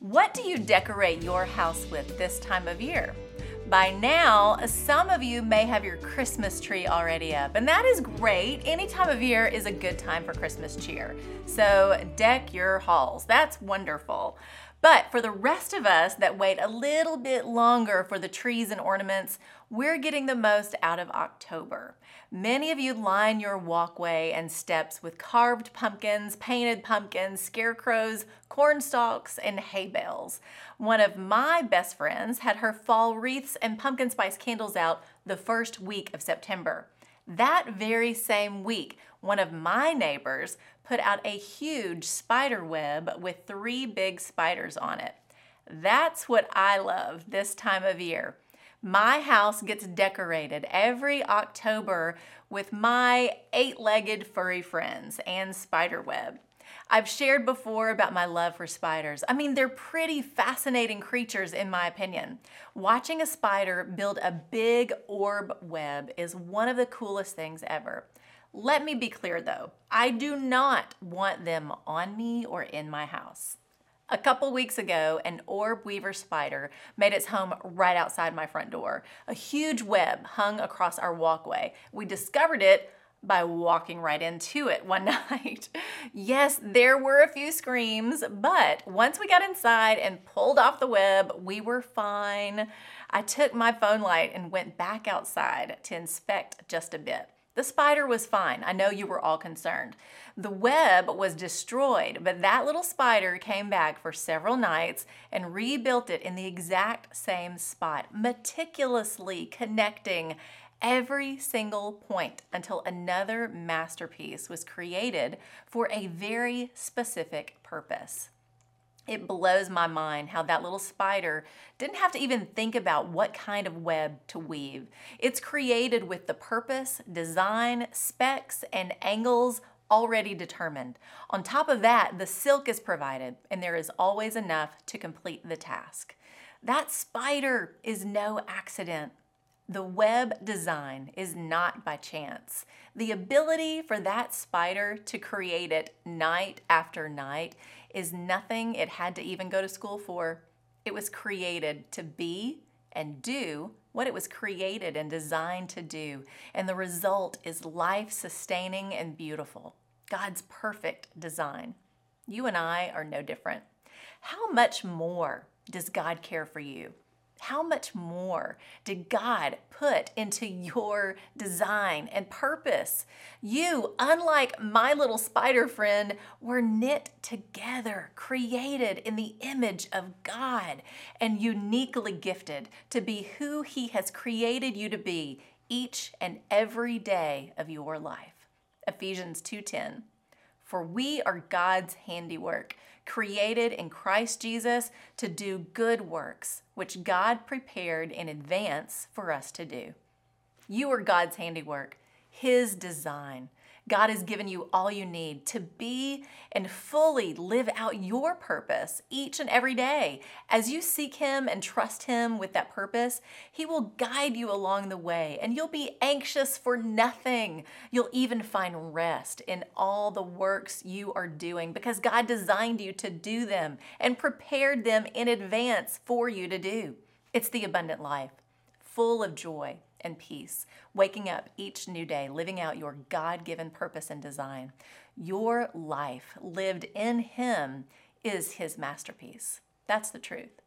What do you decorate your house with this time of year? By now, some of you may have your Christmas tree already up, and that is great. Any time of year is a good time for Christmas cheer. So, deck your halls. That's wonderful. But for the rest of us that wait a little bit longer for the trees and ornaments, we're getting the most out of October. Many of you line your walkway and steps with carved pumpkins, painted pumpkins, scarecrows, corn stalks, and hay bales. One of my best friends had her fall wreaths and pumpkin spice candles out the first week of September. That very same week, one of my neighbors put out a huge spider web with three big spiders on it. That's what I love this time of year. My house gets decorated every October with my eight legged furry friends and spider web. I've shared before about my love for spiders. I mean, they're pretty fascinating creatures, in my opinion. Watching a spider build a big orb web is one of the coolest things ever. Let me be clear though, I do not want them on me or in my house. A couple weeks ago, an orb weaver spider made its home right outside my front door. A huge web hung across our walkway. We discovered it by walking right into it one night. yes, there were a few screams, but once we got inside and pulled off the web, we were fine. I took my phone light and went back outside to inspect just a bit. The spider was fine. I know you were all concerned. The web was destroyed, but that little spider came back for several nights and rebuilt it in the exact same spot, meticulously connecting every single point until another masterpiece was created for a very specific purpose. It blows my mind how that little spider didn't have to even think about what kind of web to weave. It's created with the purpose, design, specs, and angles already determined. On top of that, the silk is provided, and there is always enough to complete the task. That spider is no accident. The web design is not by chance. The ability for that spider to create it night after night is nothing it had to even go to school for. It was created to be and do what it was created and designed to do. And the result is life sustaining and beautiful. God's perfect design. You and I are no different. How much more does God care for you? How much more did God put into your design and purpose? You, unlike my little spider friend, were knit together, created in the image of God, and uniquely gifted to be who He has created you to be each and every day of your life. Ephesians 2:10 For we are God's handiwork created in Christ Jesus to do good works, which God prepared in advance for us to do. You are God's handiwork, His design. God has given you all you need to be and fully live out your purpose each and every day. As you seek Him and trust Him with that purpose, He will guide you along the way and you'll be anxious for nothing. You'll even find rest in all the works you are doing because God designed you to do them and prepared them in advance for you to do. It's the abundant life, full of joy and peace, waking up each new day, living out your God given purpose and design. Your life lived in Him is His masterpiece. That's the truth.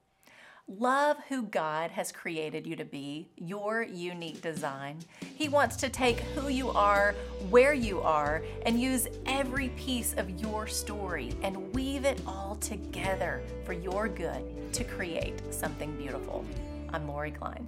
Love who God has created you to be, your unique design. He wants to take who you are, where you are, and use every piece of your story and weave it all together for your good to create something beautiful. I'm Lori Klein.